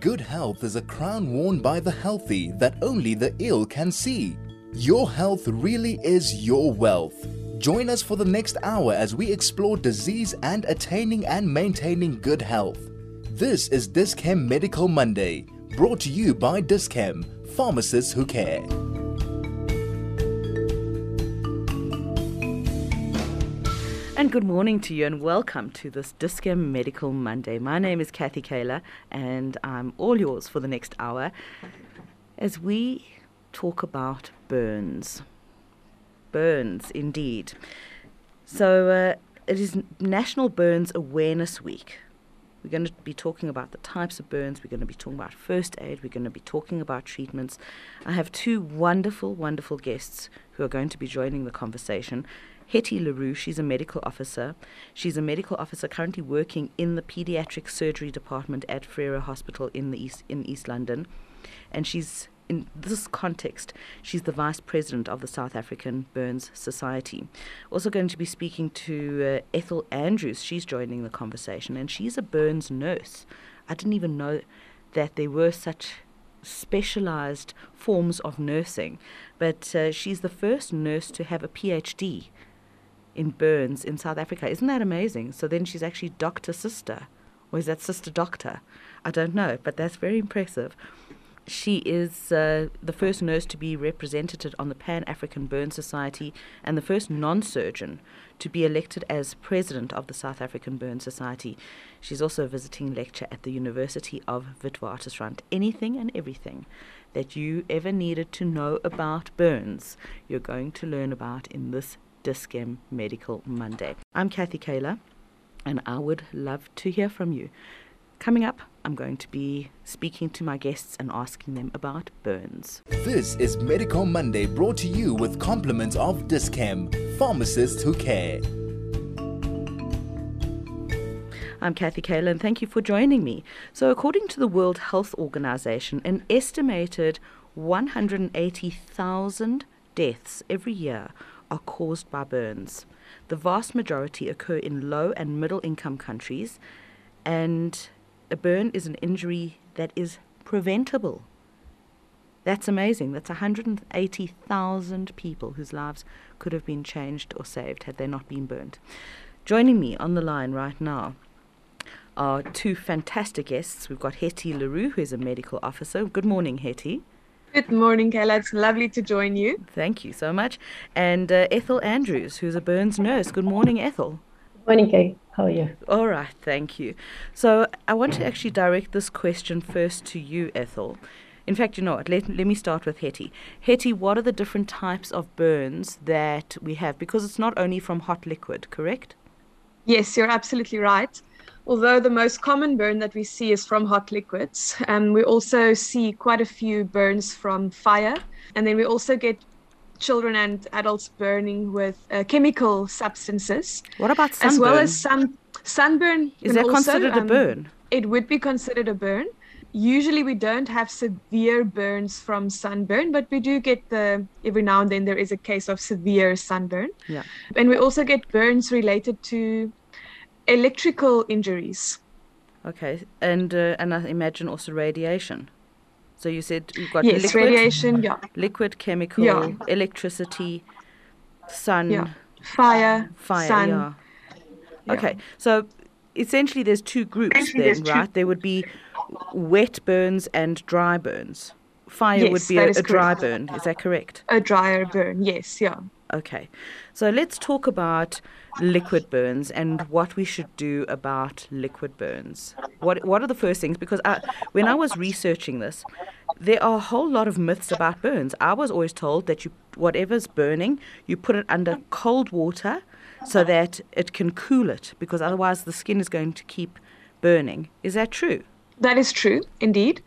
Good health is a crown worn by the healthy that only the ill can see. Your health really is your wealth. Join us for the next hour as we explore disease and attaining and maintaining good health. This is Dis-Chem Medical Monday, brought to you by Dis-Chem, pharmacists who care. And good morning to you, and welcome to this Dis-Chem Medical Monday. My name is Kathy Kayla, and I'm all yours for the next hour as we talk about burns. Burns, indeed. So, uh, it is National Burns Awareness Week. We're going to be talking about the types of burns. We're going to be talking about first aid. We're going to be talking about treatments. I have two wonderful, wonderful guests who are going to be joining the conversation. Hettie le Roux, she's a medical officer. She's a medical officer currently working in the pediatric surgery department at Frere Hospital in the East in East London. And she's in this context, she's the vice president of the South African Burns Society. Also going to be speaking to uh, Ethel Andrews. She's joining the conversation, and she's a burns nurse. I didn't even know that there were such specialized forms of nursing, but uh, she's the first nurse to have a PhD in burns in South Africa. Isn't that amazing? So then she's actually doctor sister. Or is that sister doctor? I don't know, but that's very impressive. She is uh, the first nurse to be represented on the Pan African Burn Society and the first non surgeon to be elected as president of the South African Burn Society. She's also a visiting lecturer at the University of Witwatersrand. Anything and everything that you ever needed to know about burns, you're going to learn about in this Dis-Chem Medical Monday. I'm Kathy Kayla, and I would love to hear from you. Coming up, I'm going to be speaking to my guests and asking them about burns. This is Medical Monday brought to you with compliments of Dis-Chem, pharmacists who care. I'm Kathy Kayla, and thank you for joining me. So, according to the World Health Organization, an estimated 180,000 deaths every year are caused by burns. The vast majority occur in low and middle income countries, and a burn is an injury that is preventable. That's amazing. That's 180,000 people whose lives could have been changed or saved had they not been burnt. Joining me on the line right now are two fantastic guests. We've got Hettie le Roux, who is a medical officer. Good morning, Hettie. Good morning, Kayla. It's lovely to join you. Thank you so much. And uh, Ethel Andrews, who's a burns nurse. Good morning, Ethel. Good Morning, Kay. How are you? All right, thank you. So I want to actually direct this question first to you, Ethel. In fact, you know what? Let, let me start with Hettie. Hettie, what are the different types of burns that we have? Because it's not only from hot liquid, correct? Yes, you're absolutely right although the most common burn that we see is from hot liquids, um, we also see quite a few burns from fire. And then we also get children and adults burning with uh, chemical substances. What about sunburn? As well as some sunburn. Is that also, considered um, a burn? It would be considered a burn. Usually we don't have severe burns from sunburn, but we do get the every now and then there is a case of severe sunburn. Yeah. And we also get burns related to electrical injuries. Okay, and uh, and I imagine also radiation. So you said you've got yes, liquid, radiation, yeah, liquid, chemical, yeah. electricity, sun, yeah. fire, fire, sun. Yeah. Okay, so essentially there's two groups then, right? There would be wet burns and dry burns. Fire yes, would be a, a dry burn. Is that correct? A drier burn, yes, yeah. Okay, so let's talk about liquid burns and what we should do about liquid burns. What what are the first things? Because I, when I was researching this, there are a whole lot of myths about burns. I was always told that you whatever's burning, you put it under cold water so that it can cool it, because otherwise the skin is going to keep burning. Is that true? That is true, indeed.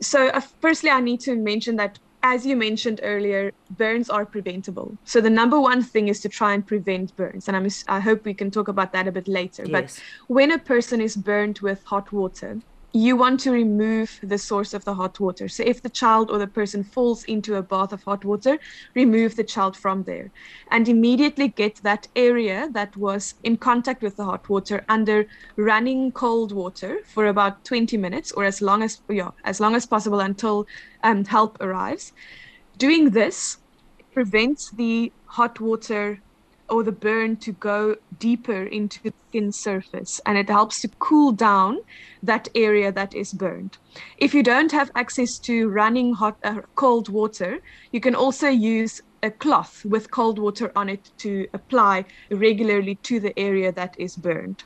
So, uh, firstly, I need to mention that as you mentioned earlier, burns are preventable. So the number one thing is to try and prevent burns. And I'm, I hope we can talk about that a bit later. Yes. But when a person is burned with hot water, you want to remove the source of the hot water. So if the child or the person falls into a bath of hot water, remove the child from there and immediately get that area that was in contact with the hot water under running cold water for about 20 minutes or as long as yeah, as long as possible until um, help arrives. Doing this prevents the hot water or the burn to go deeper into the skin surface and it helps to cool down that area that is burned. If you don't have access to running hot uh, cold water, you can also use a cloth with cold water on it to apply regularly to the area that is burned.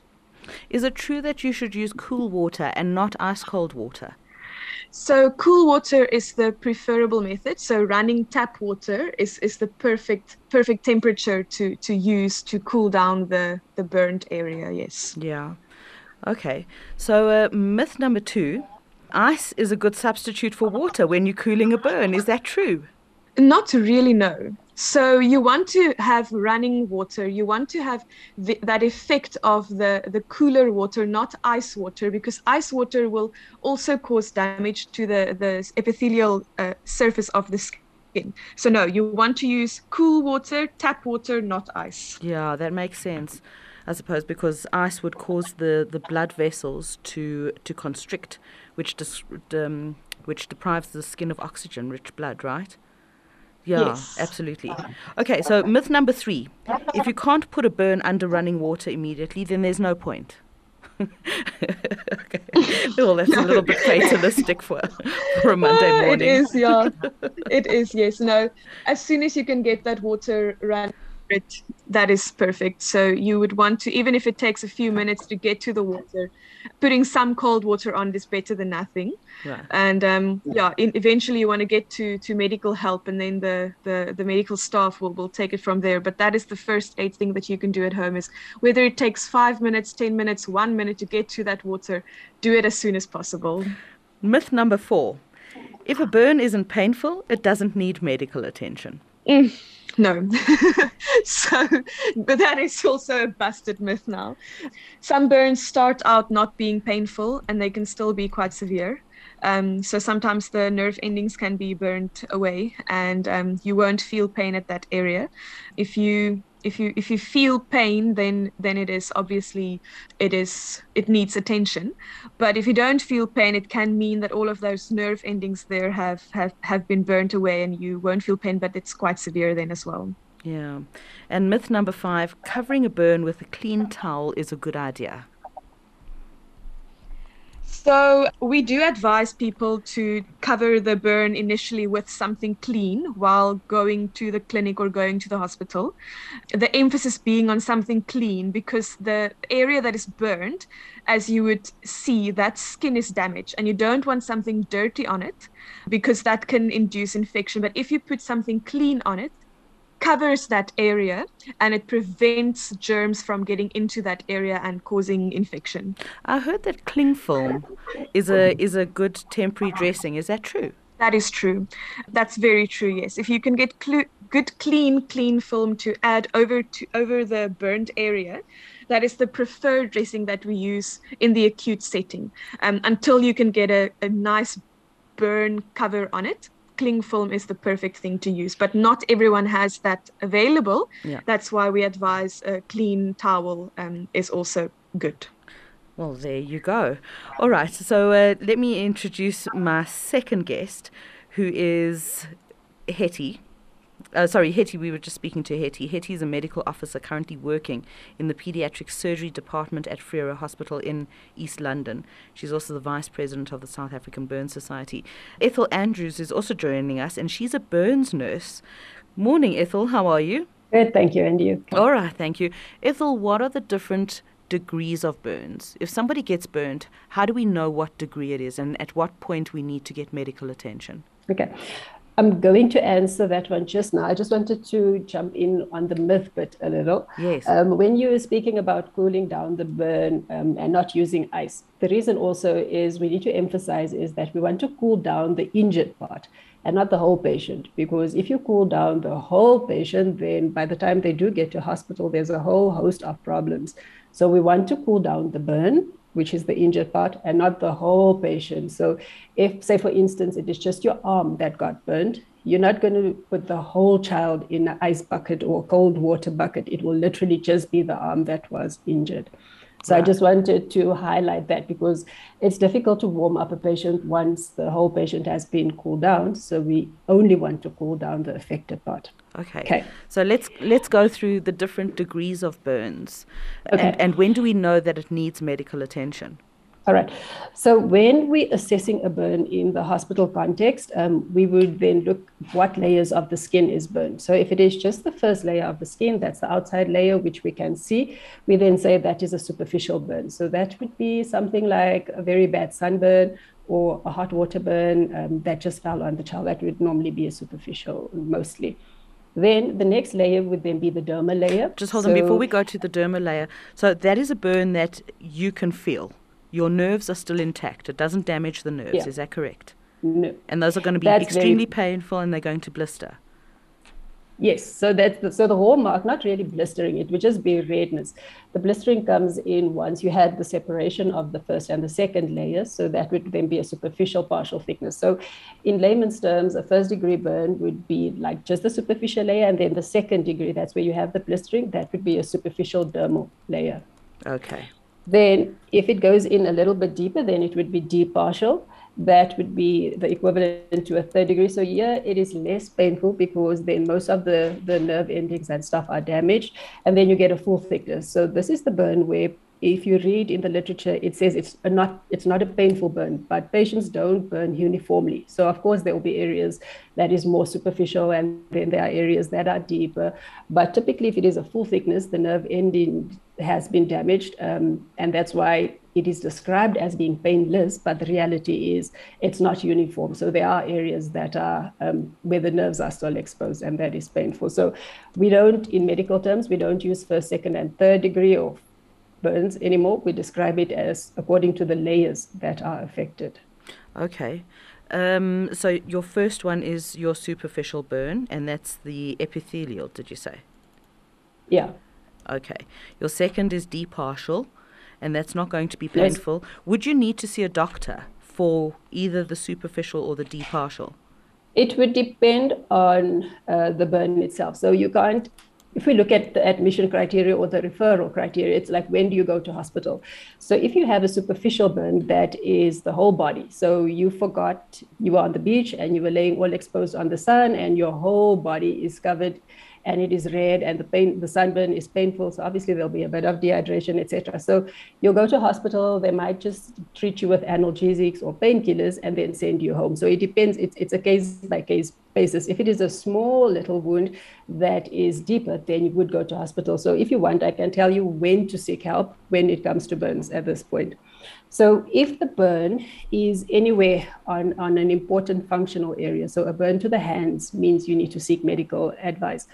Is it true that you should use cool water and not ice cold water? So cool water is the preferable method. So running tap water is, is the perfect perfect temperature to, to use to cool down the, the burned area, yes. Yeah. Okay. So uh, myth number two, ice is a good substitute for water when you're cooling a burn. Is that true? Not really, no. So you want to have running water. You want to have the, that effect of the, the cooler water, not ice water, because ice water will also cause damage to the, the epithelial uh, surface of the skin. So no, you want to use cool water, tap water, not ice. Yeah, that makes sense. I suppose because ice would cause the, the blood vessels to to constrict, which dis, um, which deprives the skin of oxygen-rich blood, right? Yeah, Yes. absolutely. Okay, so myth number three: if you can't put a burn under running water immediately, then there's no point. okay. Well, that's a little bit fatalistic for for a Monday morning. It is, yeah. it is, yes. No, as soon as you can get that water run, it, that is perfect. So you would want to, even if it takes a few minutes to get to the water, putting some cold water on is better than nothing. Right. And um, yeah, in, eventually you want to get to to medical help, and then the, the the medical staff will will take it from there. But that is the first aid thing that you can do at home is whether it takes five minutes, ten minutes, one minute to get to that water, do it as soon as possible. Myth number four: if a burn isn't painful, it doesn't need medical attention. No. so, but that is also a busted myth now. Some burns start out not being painful and they can still be quite severe. Um, so sometimes the nerve endings can be burnt away and um, you won't feel pain at that area. If you if you if you feel pain then then it is obviously it is it needs attention but if you don't feel pain it can mean that all of those nerve endings there have have have been burnt away and you won't feel pain but it's quite severe then as well Yeah. And myth number five: covering a burn with a clean towel is a good idea. So we do advise people to cover the burn initially with something clean while going to the clinic or going to the hospital. The emphasis being on something clean because the area that is burned, as you would see, that skin is damaged and you don't want something dirty on it because that can induce infection. But if you put something clean on it, covers that area and it prevents germs from getting into that area and causing infection. I heard that cling film is a is a good temporary dressing. Is that true? That is true. That's very true. Yes, if you can get clu- good, clean, clean film to add over to over the burned area, that is the preferred dressing that we use in the acute setting. Um, until you can get a, a nice burn cover on it, cling film is the perfect thing to use. But not everyone has that available. Yeah. That's why we advise a clean towel um, is also good. Well, there you go. All right. So uh, let me introduce my second guest, who is Hettie. Uh, sorry, Hettie, we were just speaking to Hettie. Hettie is a medical officer currently working in the pediatric surgery department at Frere Hospital in East London. She's also the vice president of the South African Burn Society. Ethel Andrews is also joining us, and she's a burns nurse. Morning, Ethel. How are you? Good, thank you. And you? All right, thank you. Ethel, what are the different degrees of burns? If somebody gets burned, how do we know what degree it is and at what point we need to get medical attention? Okay. I'm going to answer that one just now. I just wanted to jump in on the myth bit a little. Yes. Um, when you were speaking about cooling down the burn um, and not using ice, the reason also is we need to emphasize is that we want to cool down the injured part and not the whole patient. Because if you cool down the whole patient, then by the time they do get to hospital, there's a whole host of problems. So we want to cool down the burn which is the injured part, and not the whole patient. So, if, say, for instance, it is just your arm that got burned, you're not going to put the whole child in an ice bucket or cold water bucket. It will literally just be the arm that was injured. So right. I just wanted to highlight that because it's difficult to warm up a patient once the whole patient has been cooled down. So we only want to cool down the affected part. Okay. Okay. So let's let's go through the different degrees of burns. Okay. And, and when do we know that it needs medical attention? All right. So when we're assessing a burn in the hospital context, um, we would then look what layers of the skin is burned. So if it is just the first layer of the skin, that's the outside layer which we can see, we then say that is a superficial burn. So that would be something like a very bad sunburn or a hot water burn um, that just fell on the child. That would normally be a superficial mostly. Then the next layer would then be the dermal layer. Just hold so, on before we go to the dermal layer. So that is a burn that you can feel your nerves are still intact. It doesn't damage the nerves. Yeah. Is that correct? No. And those are going to be that's extremely very... painful and they're going to blister. Yes, so that's the, so the hallmark, not really blistering, it would just be redness. The blistering comes in once you had the separation of the first and the second layers, so that would then be a superficial partial thickness. So, in layman's terms, a first degree burn would be like just the superficial layer, and then the second degree, that's where you have the blistering, that would be a superficial dermal layer. Okay. Then, if it goes in a little bit deeper, then it would be deep partial. That would be the equivalent to a third degree. So here it is less painful because then most of the, the nerve endings and stuff are damaged, and then you get a full thickness. So this is the burn where if you read in the literature, it says it's not it's not a painful burn, but patients don't burn uniformly. So of course there will be areas that is more superficial, and then there are areas that are deeper. But typically, if it is a full thickness, the nerve ending has been damaged, um, and that's why it is described as being painless. But the reality is it's not uniform. So there are areas that are um, where the nerves are still exposed, and that is painful. So we don't, in medical terms, we don't use first, second, and third degree or burns anymore. We describe it as according to the layers that are affected. Okay. Um, so your first one is your superficial burn, and that's the epithelial, did you say? Yeah. Okay. Your second is deep partial, and that's not going to be painful. Yes. Would you need to see a doctor for either the superficial or the deep partial? It would depend on uh, the burn itself. So you can't if we look at the admission criteria or the referral criteria, it's like when do you go to hospital? So if you have a superficial burn that is the whole body, so you forgot you were on the beach and you were laying all exposed on the sun and your whole body is covered and it is red and the pain the sunburn is painful so obviously there'll be a bit of dehydration etc so you'll go to hospital they might just treat you with analgesics or painkillers and then send you home. So it depends it's, it's a case by case basis. If it is a small little wound that is deeper then you would go to hospital. So if you want i can tell you when to seek help when it comes to burns at this point so if the burn is anywhere on, on an important functional area, so a burn to the hands means you need to seek medical advice.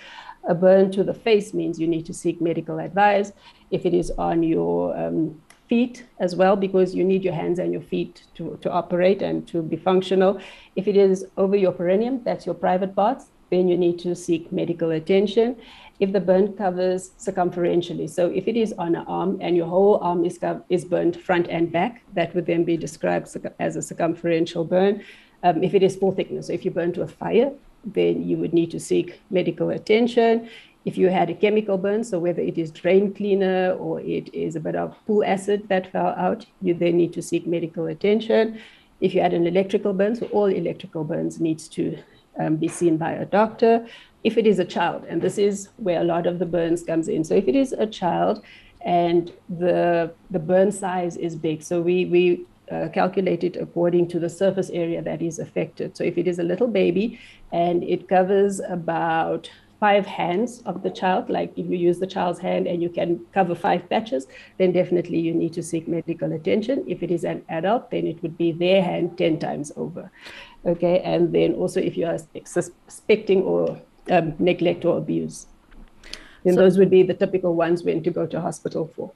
A burn to the face means you need to seek medical advice. If it is on your um, feet as well, because you need your hands and your feet to, to operate and to be functional. If it is over your perineum, that's your private parts, then you need to seek medical attention if the burn covers circumferentially. So if it is on an arm and your whole arm is, is burned front and back, that would then be described as a circumferential burn. Um, if it is full thickness, so if you burn to a fire, then you would need to seek medical attention. If you had a chemical burn, so whether it is drain cleaner or it is a bit of pool acid that fell out, you then need to seek medical attention. If you had an electrical burn, so all electrical burns needs to um, be seen by a doctor if it is a child, and this is where a lot of the burns comes in. So if it is a child and the the burn size is big, so we we uh, calculate it according to the surface area that is affected. So if it is a little baby and it covers about five hands of the child, like if you use the child's hand and you can cover five patches, then definitely you need to seek medical attention. If it is an adult, then it would be their hand 10 times over. Okay, and then also if you are suspecting or um, neglect or abuse. And so, those would be the typical ones when to go to hospital for.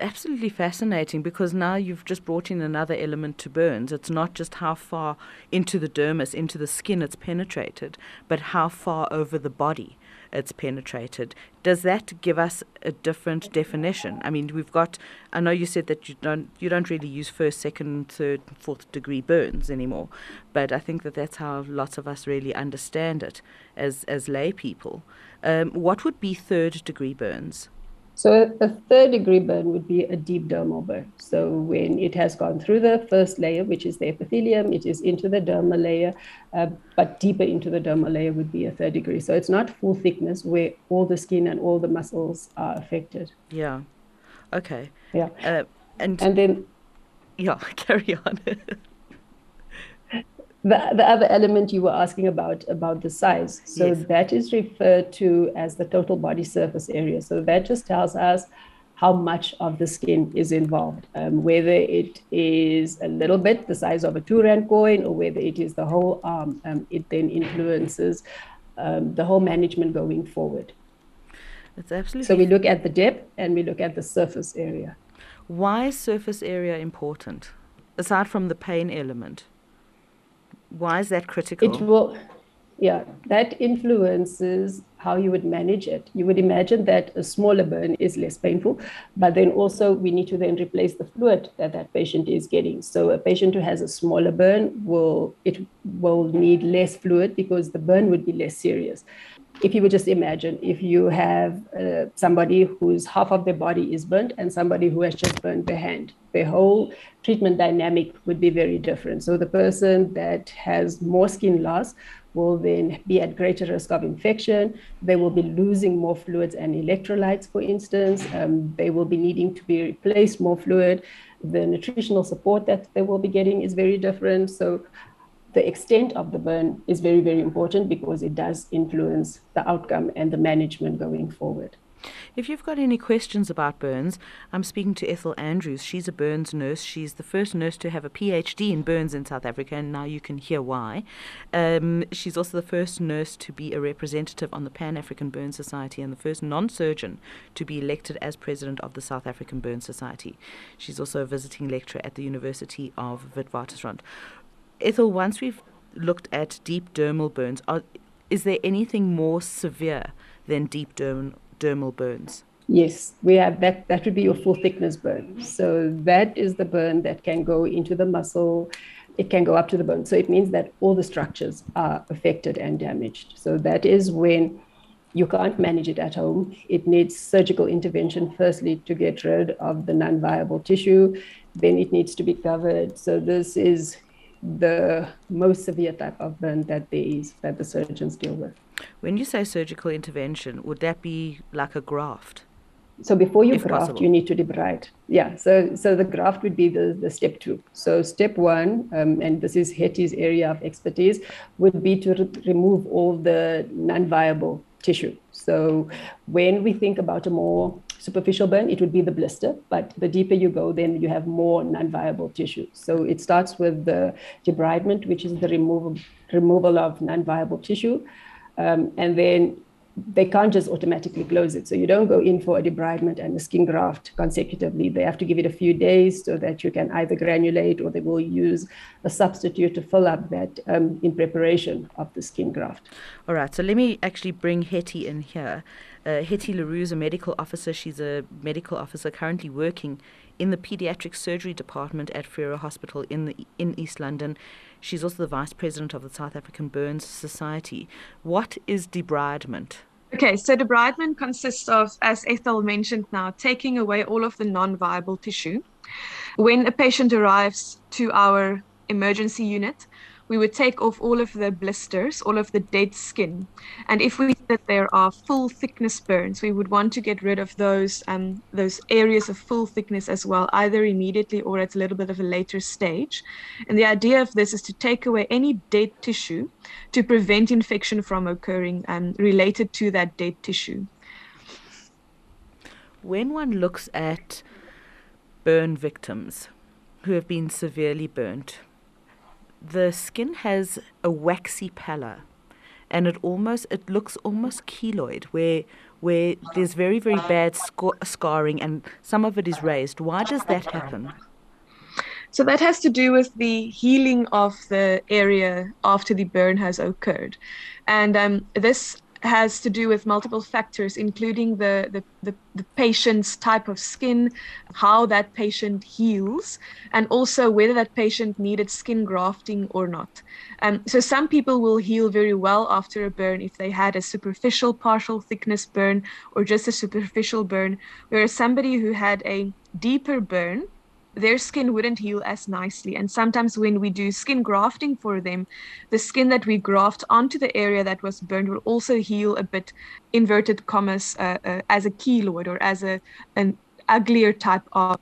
Absolutely fascinating because now you've just brought in another element to burns. It's not just how far into the dermis, into the skin it's penetrated, but how far over the body. It's penetrated. Does that give us a different definition? I mean, we've got. I know you said that you don't you don't really use first, second, third, fourth degree burns anymore, but I think that that's how lots of us really understand it as as lay people. Um, what would be third degree burns? So a third degree burn would be a deep dermal burn. So when it has gone through the first layer, which is the epithelium, it is into the dermal layer, uh, but deeper into the dermal layer would be a third degree. So it's not full thickness where all the skin and all the muscles are affected. Yeah. Okay. Yeah. Uh, and and then yeah, carry on. The, the other element you were asking about about the size. So yes. that is referred to as the total body surface area. So that just tells us how much of the skin is involved. Um, whether it is a little bit the size of a two rand coin or whether it is the whole arm um, it then influences um, the whole management going forward. It's absolutely so we look at the depth and we look at the surface area. Why is surface area important aside from the pain element why is that critical? It will, yeah, that influences how you would manage it. You would imagine that a smaller burn is less painful, but then also we need to then replace the fluid that that patient is getting. So a patient who has a smaller burn will it will need less fluid because the burn would be less serious if you would just imagine if you have uh, somebody whose half of their body is burnt and somebody who has just burnt their hand, the whole treatment dynamic would be very different. So the person that has more skin loss will then be at greater risk of infection. They will be losing more fluids and electrolytes, for instance. Um, they will be needing to be replaced more fluid. The nutritional support that they will be getting is very different. So the extent of the burn is very, very important because it does influence the outcome and the management going forward. If you've got any questions about burns, I'm speaking to Ethel Andrews. She's a burns nurse. She's the first nurse to have a PhD in burns in South Africa, and now you can hear why. Um, she's also the first nurse to be a representative on the Pan African Burn Society and the first non surgeon to be elected as president of the South African Burn Society. She's also a visiting lecturer at the University of Witwatersrand. Ethel, once we've looked at deep dermal burns, are, is there anything more severe than deep derm, dermal burns? Yes, we have that. That would be your full thickness burn. So that is the burn that can go into the muscle. It can go up to the bone. So it means that all the structures are affected and damaged. So that is when you can't manage it at home. It needs surgical intervention, firstly, to get rid of the non viable tissue. Then it needs to be covered. So this is the most severe type of burn that there is that the surgeons deal with. When you say surgical intervention, would that be like a graft? So before you graft, possible. you need to debride. Yeah. So so the graft would be the, the step two. So step one, um, and this is Hettie's area of expertise, would be to re- remove all the non-viable tissue. So when we think about a more superficial burn, it would be the blister. But the deeper you go, then you have more non-viable tissue. So it starts with the debridement, which is the removal removal of non-viable tissue, um, and then they can't just automatically close it. So you don't go in for a debridement and a skin graft consecutively. They have to give it a few days so that you can either granulate or they will use a substitute to fill up that um, in preparation of the skin graft. All right. So let me actually bring Hettie in here. Uh, Hettie le Roux is a medical officer. She's a medical officer currently working in the pediatric surgery department at Frere Hospital in the in East London. She's also the vice president of the South African Burns Society. What is debridement? Okay, so debridement consists of, as Ethel mentioned now, taking away all of the non viable tissue. When a patient arrives to our emergency unit, we would take off all of the blisters, all of the dead skin. And if we that there are full thickness burns, we would want to get rid of those um, those areas of full thickness as well, either immediately or at a little bit of a later stage. And the idea of this is to take away any dead tissue to prevent infection from occurring um, related to that dead tissue. When one looks at burn victims who have been severely burnt, the skin has a waxy pallor and it almost it looks almost keloid where where there's very very bad sc- scarring and some of it is raised. Why does that happen? So that has to do with the healing of the area after the burn has occurred. And um, this has to do with multiple factors, including the, the, the, the, patient's type of skin, how that patient heals, and also whether that patient needed skin grafting or not. Um, so, some people will heal very well after a burn if they had a superficial partial thickness burn or just a superficial burn, whereas somebody who had a deeper burn their skin wouldn't heal as nicely. And sometimes when we do skin grafting for them, the skin that we graft onto the area that was burned will also heal a bit, inverted commas, uh, uh, as a keloid or as a an uglier type of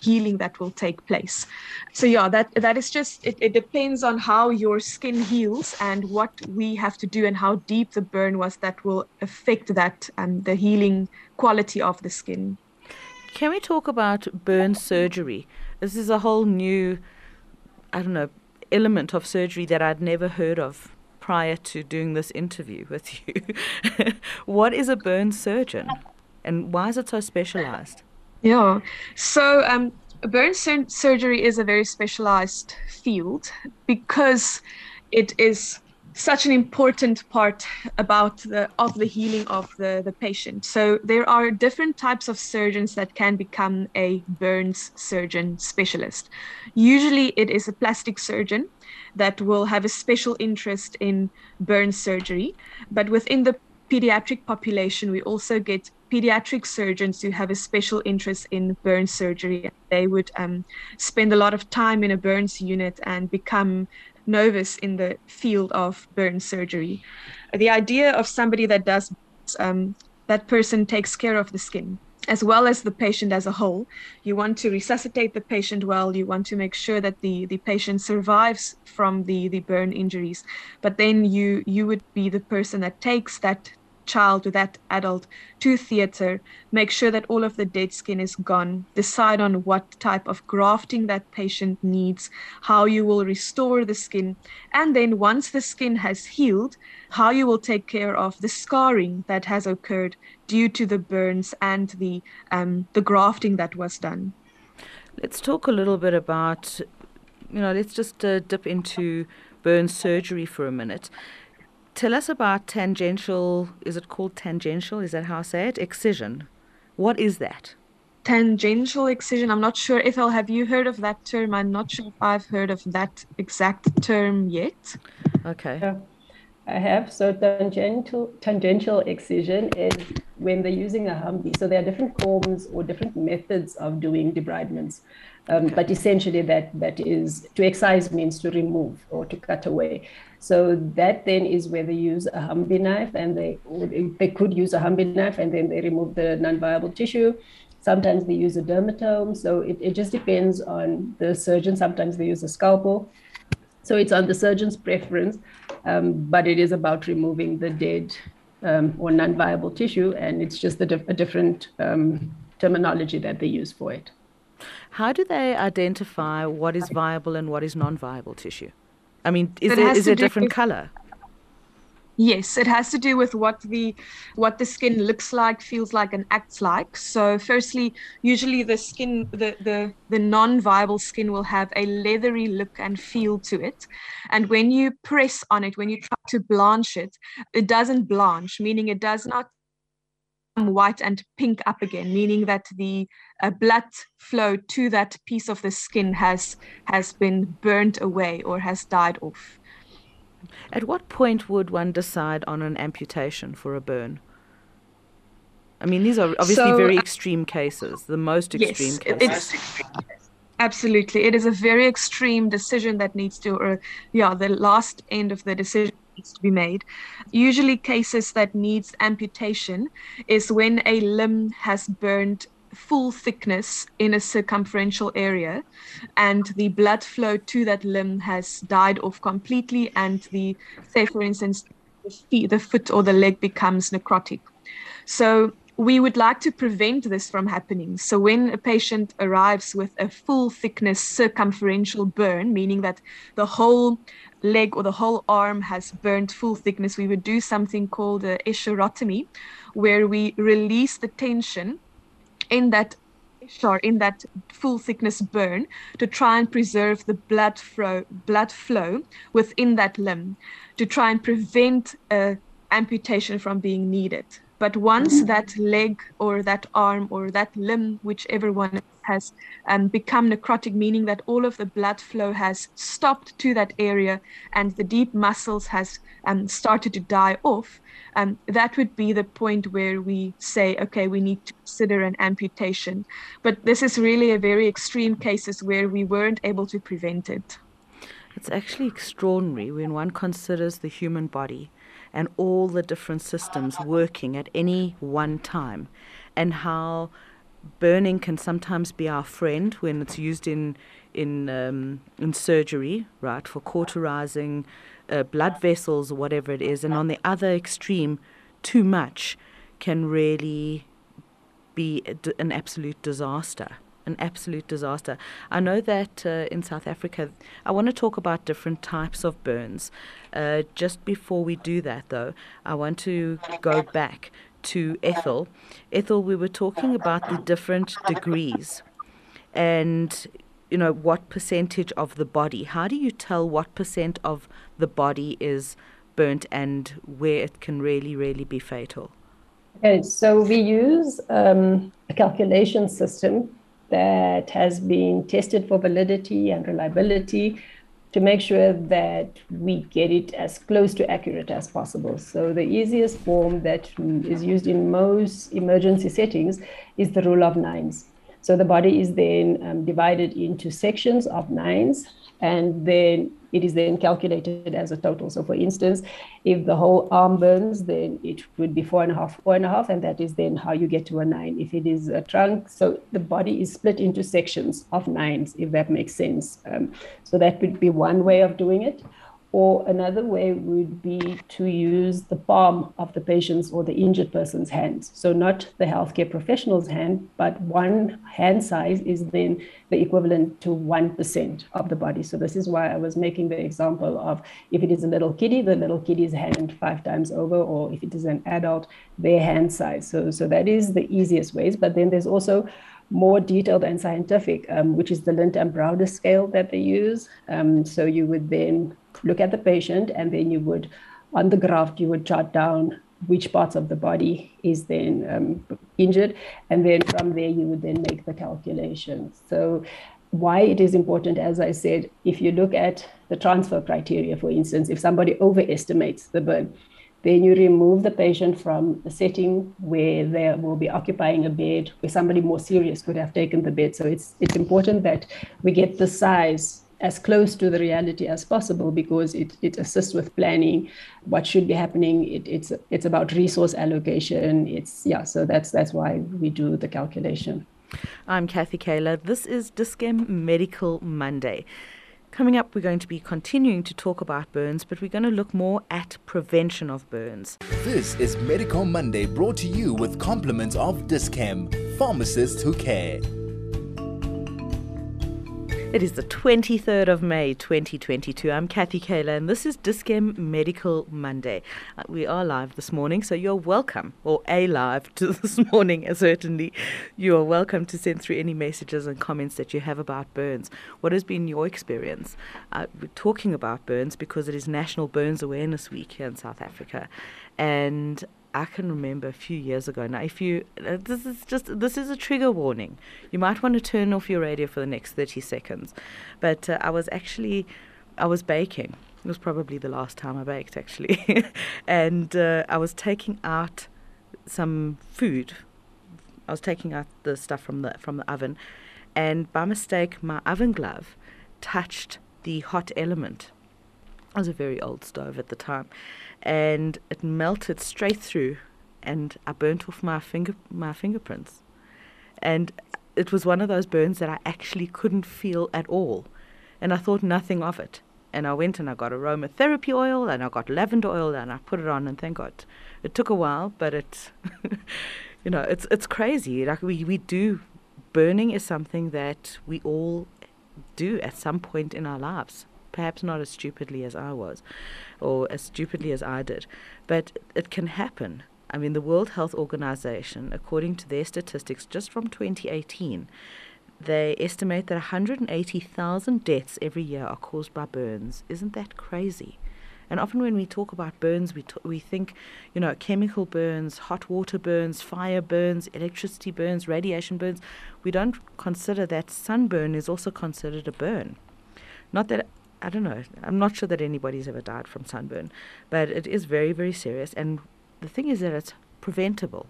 healing that will take place. So yeah, that that is just it, it depends on how your skin heals and what we have to do and how deep the burn was that will affect that um, the healing quality of the skin. Can we talk about burn surgery? This is a whole new, I don't know, element of surgery that I'd never heard of prior to doing this interview with you. what is a burn surgeon and why is it so specialized? Yeah, so um, burn sur- surgery is a very specialized field because it is such an important part about the of the healing of the the patient. So there are different types of surgeons that can become a burns surgeon specialist. Usually it is a plastic surgeon that will have a special interest in burn surgery. But within the pediatric population we also get pediatric surgeons who have a special interest in burn surgery. They would um, spend a lot of time in a burns unit and become novice in the field of burn surgery. The idea of somebody that does um, that person takes care of the skin as well as the patient as a whole. You want to resuscitate the patient well. You want to make sure that the, the patient survives from the, the burn injuries. But then you you would be the person that takes that child or that adult to theater, make sure that all of the dead skin is gone, decide on what type of grafting that patient needs, how you will restore the skin, and then once the skin has healed, how you will take care of the scarring that has occurred due to the burns and the um, the grafting that was done. Let's talk a little bit about, you know, let's just uh, dip into burn surgery for a minute. Tell us about tangential, is it called tangential? Is that how I say it? Excision. What is that? Tangential excision. I'm not sure if I'll have you heard of that term. I'm not sure if I've heard of that exact term yet. Okay. Yeah, I have. So tangential tangential excision is when they're using a Humby. So there are different forms or different methods of doing debridements. Um, but essentially, that that is to excise means to remove or to cut away. So that then is where they use a Humby knife, and they they could use a Humby knife, and then they remove the non-viable tissue. Sometimes they use a dermatome. So it, it just depends on the surgeon. Sometimes they use a scalpel. So it's on the surgeon's preference, um, but it is about removing the dead um, or non-viable tissue, and it's just a, a different um, terminology that they use for it. How do they identify what is viable and what is non-viable tissue? I mean, is it is it a different with, color? Yes, it has to do with what the what the skin looks like, feels like, and acts like. So, firstly, usually the skin, the the the non-viable skin will have a leathery look and feel to it, and when you press on it, when you try to blanch it, it doesn't blanch, meaning it does not white and pink up again, meaning that the uh, blood flow to that piece of the skin has has been burnt away or has died off. At what point would one decide on an amputation for a burn? I mean, these are obviously so, very uh, extreme cases, the most extreme yes, cases. absolutely. It is a very extreme decision that needs to, or yeah, the last end of the decision needs to be made. Usually, cases that needs amputation is when a limb has burned full thickness in a circumferential area and the blood flow to that limb has died off completely and the say for instance the, feet, the foot or the leg becomes necrotic so we would like to prevent this from happening. So, when a patient arrives with a full thickness circumferential burn, meaning that the whole leg or the whole arm has burned full thickness, we would do something called a escharotomy, where we release the tension in that or in that full thickness burn to try and preserve the blood flow blood flow within that limb to try and prevent amputation from being needed. But once that leg or that arm or that limb, whichever one has um, become necrotic, meaning that all of the blood flow has stopped to that area and the deep muscles has um, started to die off, um, that would be the point where we say, okay, we need to consider an amputation. But this is really a very extreme cases where we weren't able to prevent it. It's actually extraordinary when one considers the human body and all the different systems working at any one time and how burning can sometimes be our friend when it's used in in um, in surgery, right, for cauterizing uh, blood vessels or whatever it is, and on the other extreme, too much can really be an absolute disaster. An absolute disaster. I know that uh, in South Africa, I want to talk about different types of burns. Uh, just before we do that, though, I want to go back to Ethel. Ethel, we were talking about the different degrees and you know what percentage of the body. How do you tell what percent of the body is burnt and where it can really, really be fatal? Okay, so we use um, a calculation system that has been tested for validity and reliability to make sure that we get it as close to accurate as possible. So the easiest form that is used in most emergency settings is the rule of nines. So the body is then um, divided into sections of nines and then it is then calculated as a total. So, for instance, if the whole arm burns, then it would be four and a half, four and a half, and that is then how you get to a nine. If it is a trunk, so the body is split into sections of nines, if that makes sense. Um, so, that would be one way of doing it. Or another way would be to use the palm of the patient's or the injured person's hand. So, not the healthcare professional's hand, but one hand size is then the equivalent to 1% of the body. So, this is why I was making the example of if it is a little kiddie, the little kiddie's hand five times over, or if it is an adult, their hand size. So, so that is the easiest ways. But then there's also more detailed and scientific, um, which is the Lund and Browder scale that they use. Um, so you would then look at the patient and then you would, on the graph, you would jot down which parts of the body is then um, injured. And then from there, you would then make the calculation. So why it is important, as I said, if you look at the transfer criteria, for instance, if somebody overestimates the burn, then you remove the patient from a setting where they will be occupying a bed where somebody more serious could have taken the bed. So it's it's important that we get the size as close to the reality as possible because it, it assists with planning what should be happening. It, it's it's about resource allocation. It's yeah, so that's that's why we do the calculation. I'm Kathy Kaler. This is Dis-Chem Medical Monday. Coming up, we're going to be continuing to talk about burns, but we're going to look more at prevention of burns. This is Medical Monday brought to you with compliments of Dis-Chem, pharmacists who care. It is the 23rd of May 2022. I'm Kathy Kaler and this is Dis-Chem Medical Monday. Uh, we are live this morning, so you're welcome, or a live to this morning, uh, certainly. You are welcome to send through any messages and comments that you have about burns. What has been your experience? Uh, we're talking about burns because it is National Burns Awareness Week here in South Africa. And I can remember a few years ago. Now, if you, uh, this is just, this is a trigger warning. You might want to turn off your radio for the next 30 seconds. But uh, I was actually, I was baking. It was probably the last time I baked, actually. and uh, I was taking out some food. I was taking out the stuff from the, from the oven. And by mistake, my oven glove touched the hot element. It was a very old stove at the time and it melted straight through and I burnt off my finger my fingerprints. And it was one of those burns that I actually couldn't feel at all. And I thought nothing of it. And I went and I got aromatherapy oil and I got lavender oil and I put it on and thank God. It took a while, but it you know, it's it's crazy. Like we, we do burning is something that we all do at some point in our lives perhaps not as stupidly as I was or as stupidly as I did, but it can happen. I mean, the World Health Organization, according to their statistics just from 2018, they estimate that 180,000 deaths every year are caused by burns. Isn't that crazy? And often when we talk about burns, we, t- we think, you know, chemical burns, hot water burns, fire burns, electricity burns, radiation burns. We don't consider that sunburn is also considered a burn. Not that I don't know. I'm not sure that anybody's ever died from sunburn, but it is very, very serious. And the thing is that it's preventable.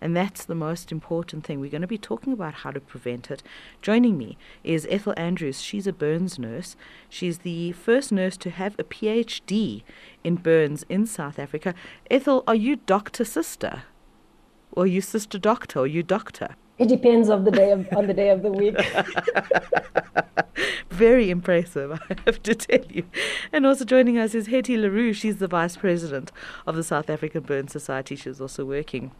And that's the most important thing. We're going to be talking about how to prevent it. Joining me is Ethel Andrews. She's a burns nurse. She's the first nurse to have a PhD in burns in South Africa. Ethel, are you doctor sister? Or you sister doctor? Or you doctor? It depends of the day of, on the day of the week. Very impressive, I have to tell you. And also joining us is Hettie le Roux. She's the vice president of the South African Burn Society. She's also working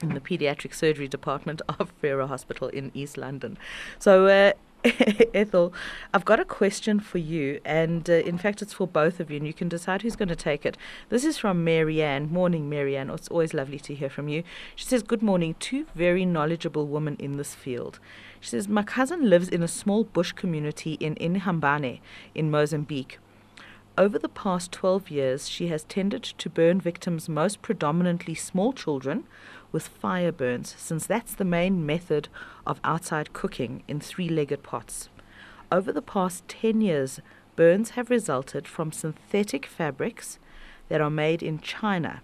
in the pediatric surgery department of Frere Hospital in East London. So, uh, Ethel, I've got a question for you, and uh, in fact, it's for both of you, and you can decide who's going to take it. This is from Marianne. Morning, Marianne. It's always lovely to hear from you. She says, Good morning. Two very knowledgeable women in this field. She says, My cousin lives in a small bush community in Inhambane in Mozambique. Over the past 12 years, she has tended to burn victims, most predominantly small children, with fire burns, since that's the main method of outside cooking in three legged pots. Over the past 10 years, burns have resulted from synthetic fabrics that are made in China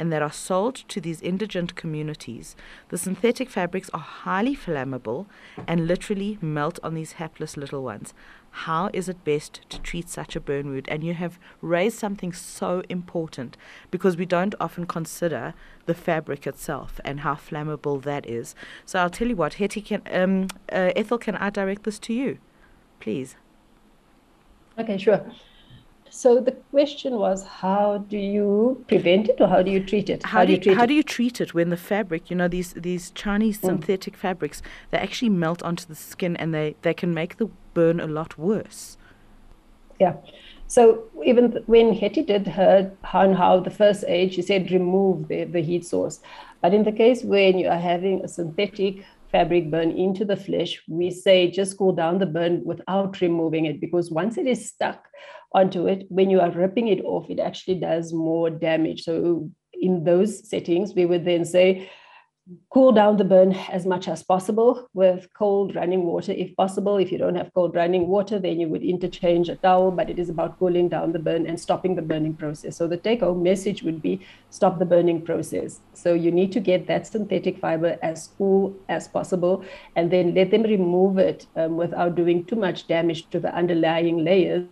and that are sold to these indigent communities. The synthetic fabrics are highly flammable and literally melt on these hapless little ones how is it best to treat such a burn wound? And you have raised something so important because we don't often consider the fabric itself and how flammable that is. So I'll tell you what, Hettie can, um, uh, Ethel, can I direct this to you, please? Okay, sure. So the question was, how do you prevent it, or how do you treat it? How, how do, you, treat how it? do you treat it when the fabric, you know, these these Chinese mm. synthetic fabrics, they actually melt onto the skin and they they can make the burn a lot worse. Yeah. So even when Hettie did her on how the first aid, she said remove the, the heat source. But in the case when you are having a synthetic fabric burn into the flesh, we say just cool down the burn without removing it because once it is stuck onto it, when you are ripping it off, it actually does more damage. So in those settings, we would then say cool down the burn as much as possible with cold running water if possible. If you don't have cold running water then you would interchange a towel but it is about cooling down the burn and stopping the burning process. So the take home message would be stop the burning process. So you need to get that synthetic fiber as cool as possible and then let them remove it um, without doing too much damage to the underlying layers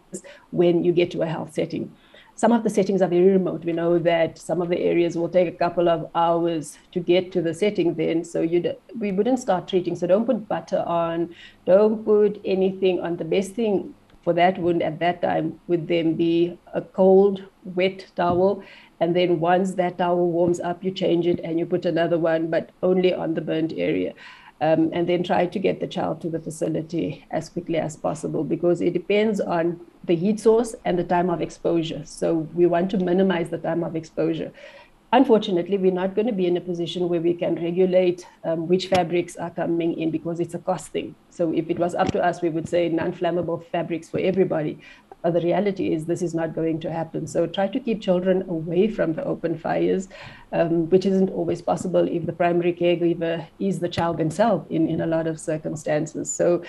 when you get to a health setting some of the settings are very remote. We know that some of the areas will take a couple of hours to get to the setting then. So you we wouldn't start treating. So don't put butter on, don't put anything on. The best thing for that wound at that time would then be a cold, wet towel. And then once that towel warms up, you change it and you put another one, but only on the burnt area um, and then try to get the child to the facility as quickly as possible because it depends on the heat source and the time of exposure. So we want to minimize the time of exposure. Unfortunately, we're not going to be in a position where we can regulate um, which fabrics are coming in because it's a cost thing. So if it was up to us, we would say non-flammable fabrics for everybody. But the reality is this is not going to happen. So try to keep children away from the open fires, um, which isn't always possible if the primary caregiver is the child themselves in, in a lot of circumstances. So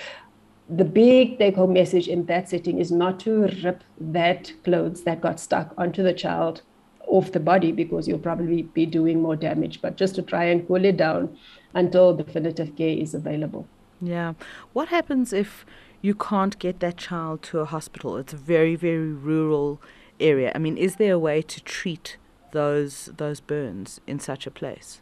the big take home message in that setting is not to rip that clothes that got stuck onto the child off the body because you'll probably be doing more damage, but just to try and cool it down until definitive care is available. Yeah. What happens if you can't get that child to a hospital. It's a very, very rural area. I mean, is there a way to treat those those burns in such a place?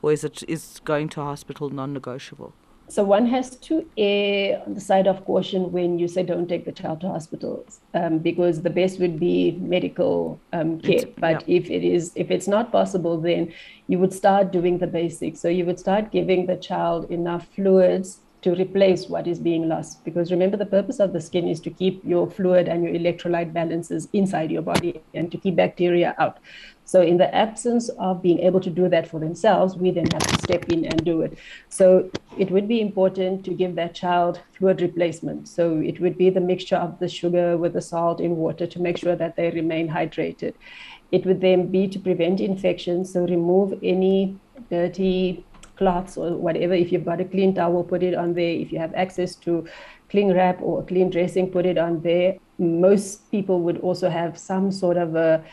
Or is it is going to a hospital non negotiable? So one has to err on the side of caution when you say don't take the child to hospitals, um, because the best would be medical um, care. But yeah. if it is, if it's not possible, then you would start doing the basics. So you would start giving the child enough fluids to replace what is being lost. Because remember, the purpose of the skin is to keep your fluid and your electrolyte balances inside your body and to keep bacteria out. So, in the absence of being able to do that for themselves, we then have to step in and do it. So, it would be important to give that child fluid replacement. So, it would be the mixture of the sugar with the salt in water to make sure that they remain hydrated. It would then be to prevent infections. So, remove any dirty cloths or whatever. If you've got a clean towel, put it on there. If you have access to clean wrap or clean dressing, put it on there. Most people would also have some sort of a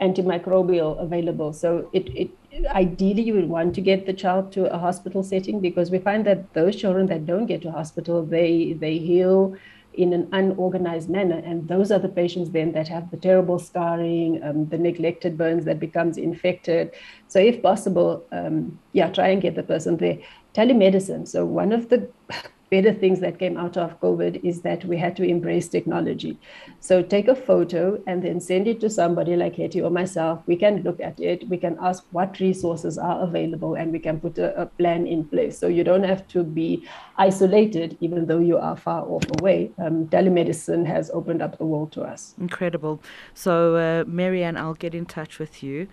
antimicrobial available. So it, it ideally you would want to get the child to a hospital setting because we find that those children that don't get to hospital, they they heal in an unorganized manner. And those are the patients then that have the terrible scarring, um, the neglected burns that becomes infected. So if possible, um, yeah, try and get the person there. Telemedicine. So one of the better things that came out of COVID is that we had to embrace technology. So take a photo and then send it to somebody like Hettie or myself. We can look at it. We can ask what resources are available and we can put a, a plan in place. So you don't have to be isolated, even though you are far off away. Um, telemedicine has opened up the world to us. Incredible. So, uh, Marianne, I'll get in touch with you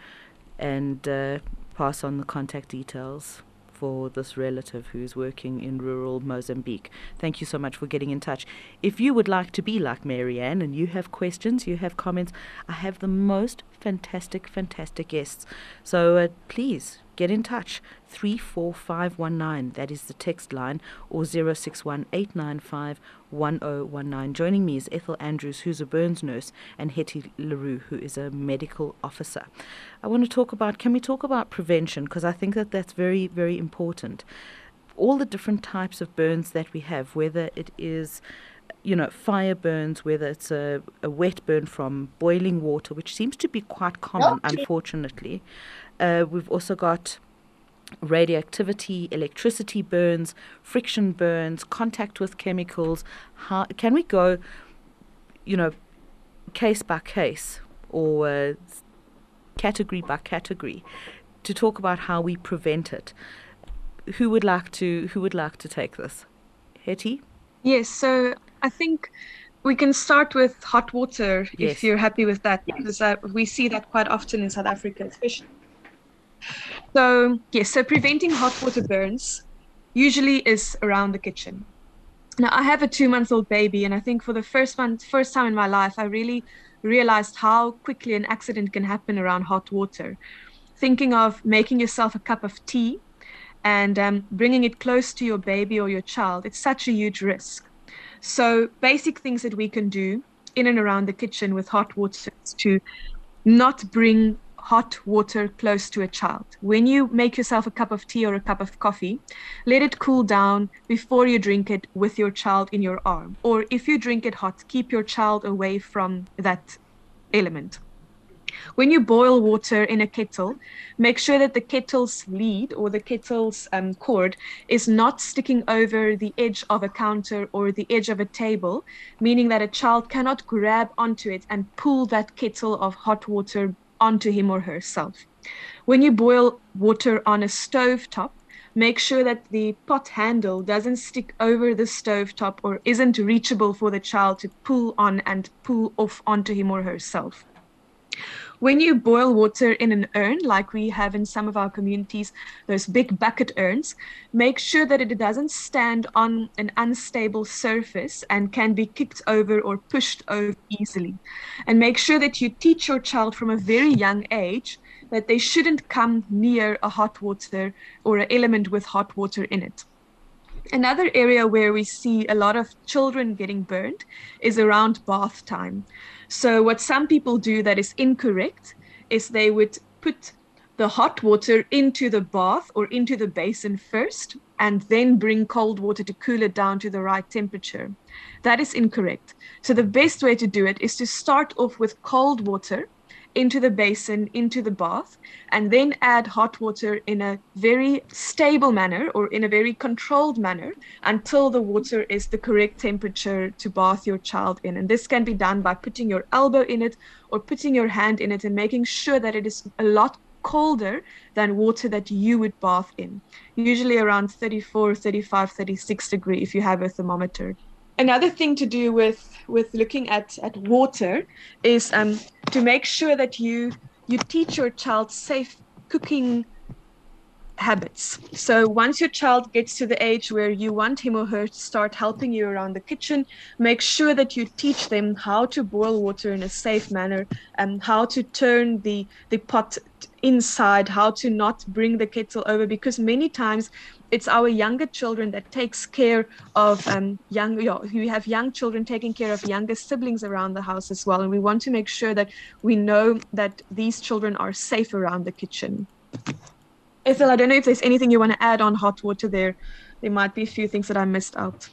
and uh, pass on the contact details for this relative who's working in rural Mozambique. Thank you so much for getting in touch. If you would like to be like Marianne and you have questions, you have comments, I have the most fantastic, fantastic guests. So uh, please get in touch. 34519 that is the text line or 0618951019 joining me is Ethel Andrews who's a burns nurse and Hettie le Roux who is a medical officer. I want to talk about can we talk about prevention? Because I think that that's very very important. All the different types of burns that we have whether it is you know, fire burns, whether it's a, a wet burn from boiling water, which seems to be quite common, unfortunately. Uh, we've also got radioactivity, electricity burns, friction burns, contact with chemicals. How can we go, you know, case by case or uh, category by category to talk about how we prevent it? Who would like to Who would like to take this, Hettie? Yes. So I think we can start with hot water yes. if you're happy with that, yes. because uh, we see that quite often in South Africa, especially so, yes, so preventing hot water burns usually is around the kitchen. Now, I have a two month old baby, and I think for the first month, first time in my life, I really realized how quickly an accident can happen around hot water. Thinking of making yourself a cup of tea and um, bringing it close to your baby or your child, it's such a huge risk. So, basic things that we can do in and around the kitchen with hot water is to not bring hot water close to a child. When you make yourself a cup of tea or a cup of coffee, let it cool down before you drink it with your child in your arm. Or if you drink it hot, keep your child away from that element. When you boil water in a kettle, make sure that the kettle's lead or the kettle's um, cord is not sticking over the edge of a counter or the edge of a table, meaning that a child cannot grab onto it and pull that kettle of hot water onto him or herself. When you boil water on a stove top, make sure that the pot handle doesn't stick over the stove top or isn't reachable for the child to pull on and pull off onto him or herself. When you boil water in an urn, like we have in some of our communities, those big bucket urns, make sure that it doesn't stand on an unstable surface and can be kicked over or pushed over easily. And make sure that you teach your child from a very young age that they shouldn't come near a hot water or an element with hot water in it. Another area where we see a lot of children getting burned is around bath time. So, what some people do that is incorrect is they would put the hot water into the bath or into the basin first and then bring cold water to cool it down to the right temperature. That is incorrect. So, the best way to do it is to start off with cold water into the basin, into the bath, and then add hot water in a very stable manner or in a very controlled manner until the water is the correct temperature to bath your child in. And this can be done by putting your elbow in it or putting your hand in it and making sure that it is a lot colder than water that you would bath in, usually around 34, 35, 36 degree if you have a thermometer. Another thing to do with with looking at, at water is um, to make sure that you you teach your child safe cooking habits. So once your child gets to the age where you want him or her to start helping you around the kitchen, make sure that you teach them how to boil water in a safe manner and how to turn the the pot inside, how to not bring the kettle over because many times it's our younger children that takes care of um, young you know, we have young children taking care of younger siblings around the house as well and we want to make sure that we know that these children are safe around the kitchen. Ethel i don't know if there's anything you want to add on hot water there. There might be a few things that i missed out.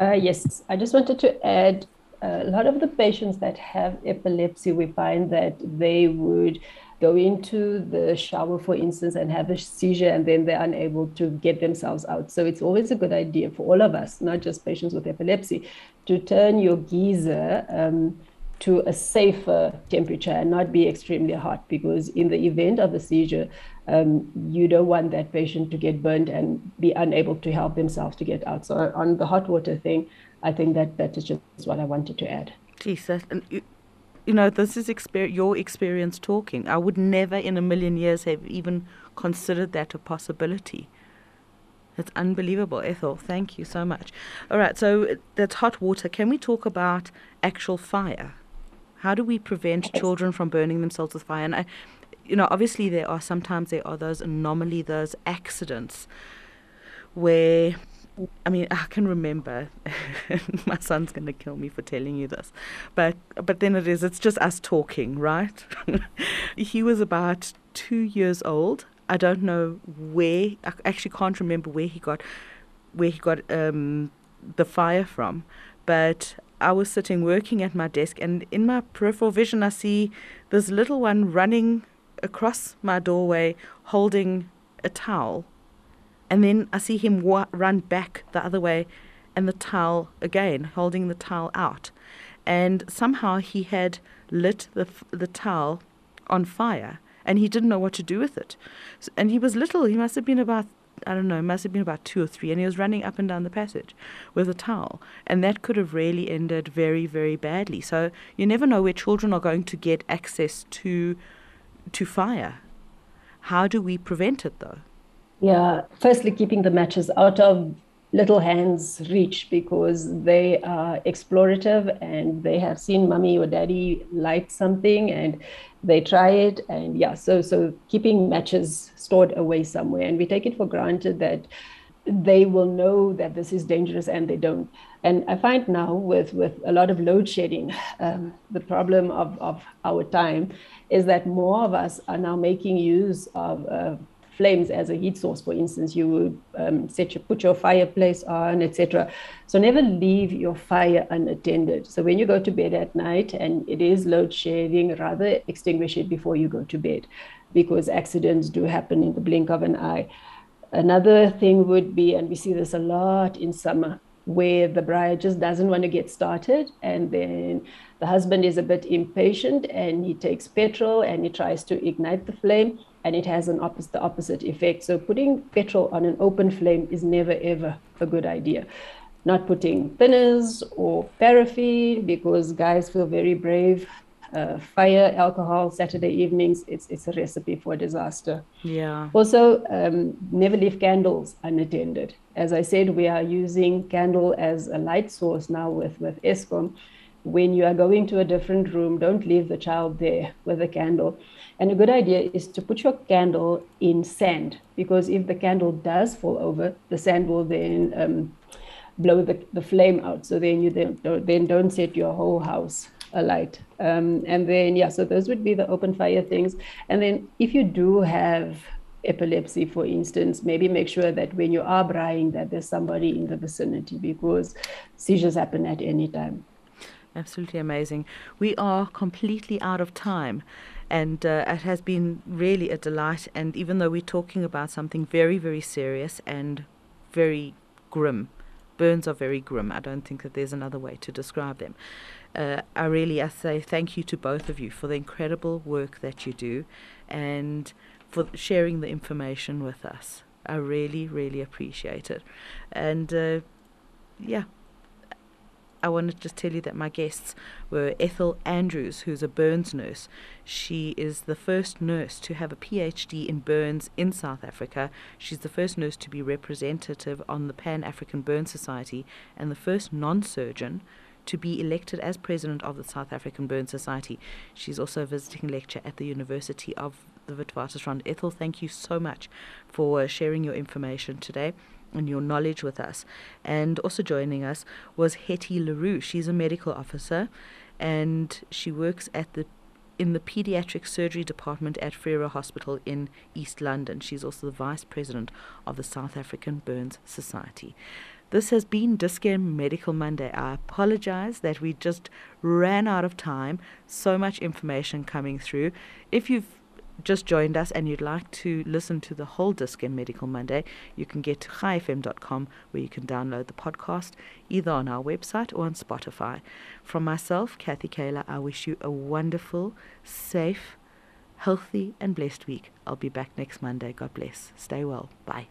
Uh, yes i just wanted to add a lot of the patients that have epilepsy we find that they would go into the shower, for instance, and have a seizure, and then they're unable to get themselves out. So it's always a good idea for all of us, not just patients with epilepsy, to turn your geyser. Um, to a safer temperature and not be extremely hot because in the event of a seizure um, you don't want that patient to get burned and be unable to help themselves to get out so on the hot water thing i think that that is just what i wanted to add Jesus, you know, this is exper- your experience talking. I would never in a million years have even considered that a possibility. It's unbelievable, Ethel. Thank you so much. All right, so uh, that's hot water. Can we talk about actual fire? How do we prevent children from burning themselves with fire? And I, you know, obviously there are sometimes there are those anomaly, those accidents where I mean, I can remember. my son's going to kill me for telling you this, but but then it is. It's just us talking, right? he was about two years old. I don't know where. I actually can't remember where he got where he got um, the fire from, but I was sitting working at my desk, and in my peripheral vision, I see this little one running across my doorway, holding a towel and then I see him wa- run back the other way and the towel again, holding the towel out. And somehow he had lit the, f- the towel on fire and he didn't know what to do with it. So, and he was little, he must have been about I don't know, must have been about two or three, and he was running up and down the passage with a towel. And that could have really ended very, very badly. So you never know where children are going to get access to to fire. How do we prevent it though? Yeah, firstly, keeping the matches out of little hands' reach because they are explorative and they have seen mommy or daddy light something and they try it. And yeah, so so keeping matches stored away somewhere, and we take it for granted that they will know that this is dangerous and they don't. And I find now with, with a lot of load shedding, um, the problem of, of our time is that more of us are now making use of uh, flames as a heat source, for instance, you would um, set your, put your fireplace on, etc. So never leave your fire unattended. So when you go to bed at night and it is load shedding, rather extinguish it before you go to bed, because accidents do happen in the blink of an eye. Another thing would be, and we see this a lot in summer, where the braai just doesn't want to get started and then the husband is a bit impatient and he takes petrol and he tries to ignite the flame and it has an opposite, the opposite effect. So putting petrol on an open flame is never ever a good idea. Not putting thinners or paraffin because guys feel very brave. Uh, fire, alcohol, Saturday evenings, it's, it's a recipe for disaster. Yeah. Also, um, never leave candles unattended. As I said, we are using candle as a light source now with, with Eskom. When you are going to a different room, don't leave the child there with a candle and a good idea is to put your candle in sand because if the candle does fall over, the sand will then um, blow the, the flame out. So then you then don't, then don't set your whole house alight. Um, and then, yeah, so those would be the open fire things. And then if you do have epilepsy, for instance, maybe make sure that when you are braaiing that there's somebody in the vicinity because seizures happen at any time. Absolutely amazing. We are completely out of time and uh, it has been really a delight. And even though we're talking about something very, very serious and very grim, burns are very grim. I don't think that there's another way to describe them. Uh, I really I say thank you to both of you for the incredible work that you do and for sharing the information with us. I really, really appreciate it. And uh, yeah, I want to just tell you that my guests were Ethel Andrews, who's a burns nurse. She is the first nurse to have a PhD in burns in South Africa. She's the first nurse to be representative on the Pan African Burn Society and the first non surgeon to be elected as president of the South African Burn Society. She's also a visiting lecturer at the University of the Witwatersrand. Ethel, thank you so much for sharing your information today and your knowledge with us. And also joining us was Hettie le Roux. She's a medical officer and she works at the in the pediatric surgery department at Frere Hospital in East London. She's also the vice president of the South African Burns Society. This has been Dis-Chem Medical Monday. I apologize that we just ran out of time. So much information coming through. If you've just joined us and you'd like to listen to the whole Dis-Chem Medical Monday, you can get to chaifm.com where you can download the podcast either on our website or on Spotify. From myself, Kathy Kaler, I wish you a wonderful, safe, healthy, and blessed week. I'll be back next Monday. God bless. Stay well. Bye.